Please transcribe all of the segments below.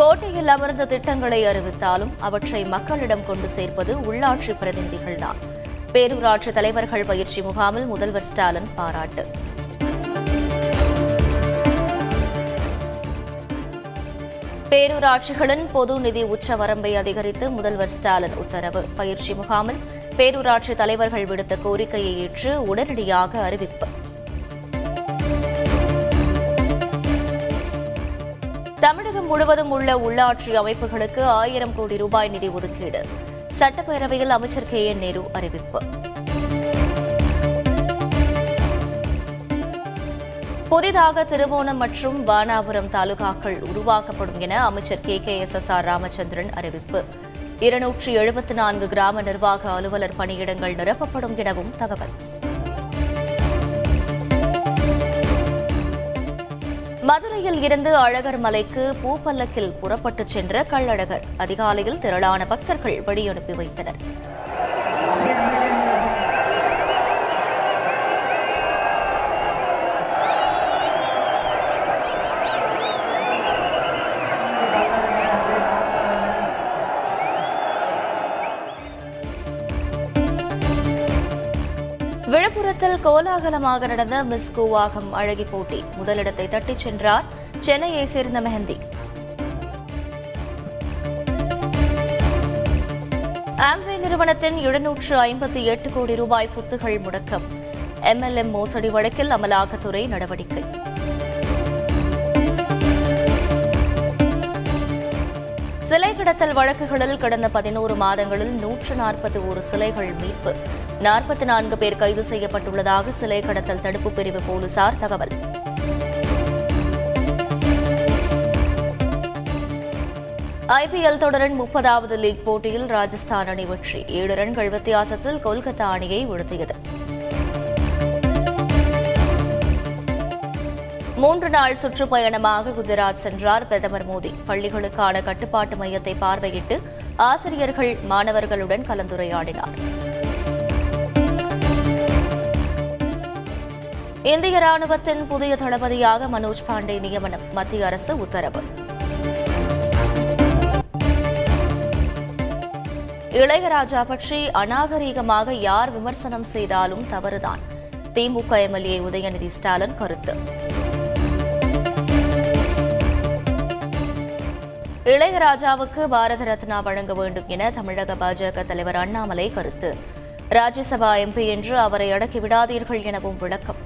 கோட்டையில் அமர்ந்த திட்டங்களை அறிவித்தாலும் அவற்றை மக்களிடம் கொண்டு சேர்ப்பது உள்ளாட்சி பிரதிநிதிகள்தான். பேரூராட்சி தலைவர்கள் பயிற்சி முகாமில் முதல்வர் ஸ்டாலின் பாராட்டு. பேரூராட்சிகளின் பொது நிதி உச்சவரம்பை அதிகரித்து முதல்வர் ஸ்டாலின் உத்தரவு. பயிற்சி முகாமில் பேரூராட்சி தலைவர்கள் விடுத்த கோரிக்கையை ஏற்று உடனடியாக அறிவிப்பு. தமிழகம் முழுவதும் உள்ள உள்ளாட்சி அமைப்புகளுக்கு ஆயிரம் கோடி ரூபாய் நிதி ஒதுக்கீடு. சட்டப்பேரவையில் அமைச்சர் கே. என். நேரு அறிவிப்பு. புதிதாக திருவோணம் மற்றும் வானாபுரம் தாலுகாக்கள் உருவாக்கப்படும் என அமைச்சர் K. K. S. S. R. Ramachandran அறிவிப்பு. இருநூற்றி எழுபத்தி நான்கு கிராம நிர்வாக அலுவலர் பணியிடங்கள் நிரப்பப்படும் எனவும் தகவல். மதுரையில் இருந்து அழகர் மலைக்கு பூப்பல்லக்கில் புறப்பட்டுச் சென்ற கள்ளழகர். அதிகாலையில் திரளான பக்தர்கள் வழியனுப்பி வைத்தனர். விழுப்புரத்தில் கோலாகலமாக நடந்த மிஸ் கூவாகம் அழகி போட்டி. முதலிடத்தை தட்டிச் சென்றார் சென்னையை சேர்ந்த மெஹந்தி. ஆம்வே நிறுவனத்தின் எழுநூற்று ஐம்பத்தி எட்டு கோடி ரூபாய் சொத்துகள் முடக்கம். எம்எல்எம் மோசடி வழக்கில் அமலாக்கத்துறை நடவடிக்கை. கடத்தல் வழக்குகளில் கடந்த பதினோரு மாதங்களில் நூற்று நாற்பத்தி ஒரு சிலைகள் மீட்பு. நாற்பத்தி நான்கு பேர் கைது செய்யப்பட்டுள்ளதாக சிலை கடத்தல் தடுப்பு பிரிவு போலீசார் தகவல். ஐபிஎல் தொடரின் முப்பதாவது லீக் போட்டியில் ராஜஸ்தான் அணி வெற்றி. ஏழு ரன்கள் வித்தியாசத்தில் கொல்கத்தா அணியை வீழ்த்தியது. மூன்று நாள் சுற்றுப்பயணமாக குஜராத் சென்றார் பிரதமர் மோடி. பள்ளிகளுக்கான கட்டுப்பாட்டு மையத்தை பார்வையிட்டு ஆசிரியர்கள் மாணவர்களுடன் கலந்துரையாடினார். இந்திய ராணுவத்தின் புதிய தளபதியாக மனோஜ் பாண்டே நியமனம் மத்திய அரசு உத்தரவு. இளையராஜா பற்றி அநாகரீகமாக யார் விமர்சனம் செய்தாலும் தவறுதான். திமுக எம்எல்ஏ உதயநிதி ஸ்டாலின் கருத்து. இளையராஜாவுக்கு பாரத ரத்னா வழங்க வேண்டும் என தமிழக பாஜக தலைவர் அண்ணாமலை கருத்து. ராஜ்யசபா எம்பி என்று அவரை அடக்கி விடாதீர்கள் எனவும் விளக்கம்.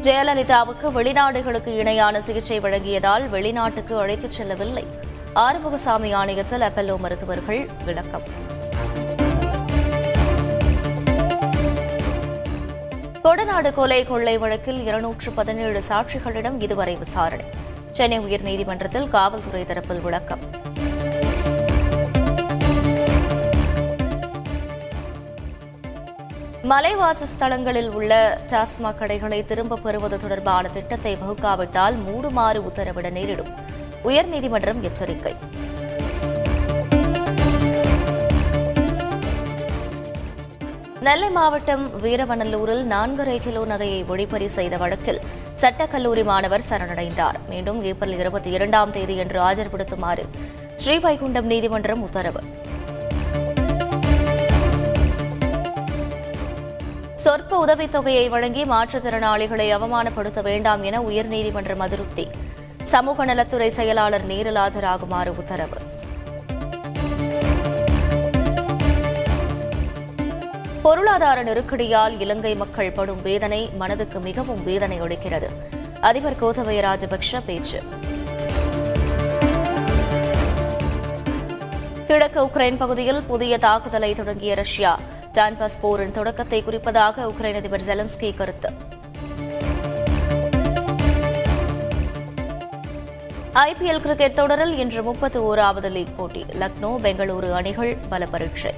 ஜெயலலிதாவுக்கு வெளிநாடுகளுக்கு இணையான சிகிச்சை வழங்கியதால் வெளிநாட்டுக்கு அழைத்துச் செல்லவில்லை. ஆறுமுகசாமி ஆணையத்தில் அப்பல்லோ மருத்துவர்கள் விளக்கம். கொடநாடு கொலை கொள்ளை வழக்கில் இருநூற்று பதினேழு சாட்சிகளிடம் இதுவரை விசாரணை. சென்னை உயர்நீதிமன்றத்தில் காவல்துறை தரப்பில் விளக்கம். மலைவாச ஸ்தலங்களில் உள்ள டாஸ்மாக் கடைகளை திரும்பப் பெறுவது தொடர்பான திட்டத்தை வகுக்காவிட்டால் மூடுமாறு உத்தரவிட நேரிடும். உயர்நீதிமன்றம் எச்சரிக்கை. நெல்லை மாவட்டம் வீரவநல்லூரில் நான்கரை கிலோ நகையை ஒழிப்பறி செய்த வழக்கில் சட்டக்கல்லூரி மாணவர் சரணடைந்தார். மீண்டும் ஏப்ரல் இருபத்தி இரண்டாம் தேதி என்று ஆஜர்படுத்துமாறு ஸ்ரீவைகுண்டம் நீதிமன்றம் உத்தரவு. சொற்ப உதவித்தொகையை வழங்கி மாற்றுத்திறனாளிகளை அவமானப்படுத்த வேண்டாம் என உயர்நீதிமன்றம் அதிருப்தி. சமூக நலத்துறை செயலாளர் நேரில் ஆஜராகுமாறு உத்தரவு. பொருளாதார நெருக்கடியால் இலங்கை மக்கள் படும் வேதனை மனதுக்கு மிகவும் வேதனை அளிக்கிறது. அதிபர் கோத்தபய ராஜபக்ஷ பேச்சு. கிழக்கு உக்ரைன் பகுதியில் புதிய தாக்குதலை தொடங்கிய ரஷ்யா டான்பஸ் போரின் தொடக்கத்தை குறிப்பதாக உக்ரைன் அதிபர் ஜெலன்ஸ்கி கருத்து. ஐபிஎல் கிரிக்கெட் தொடரில் இன்று முப்பத்தி ஓராவது லீக் போட்டி லக்னோ பெங்களூரு அணிகள் பல பரீட்சை.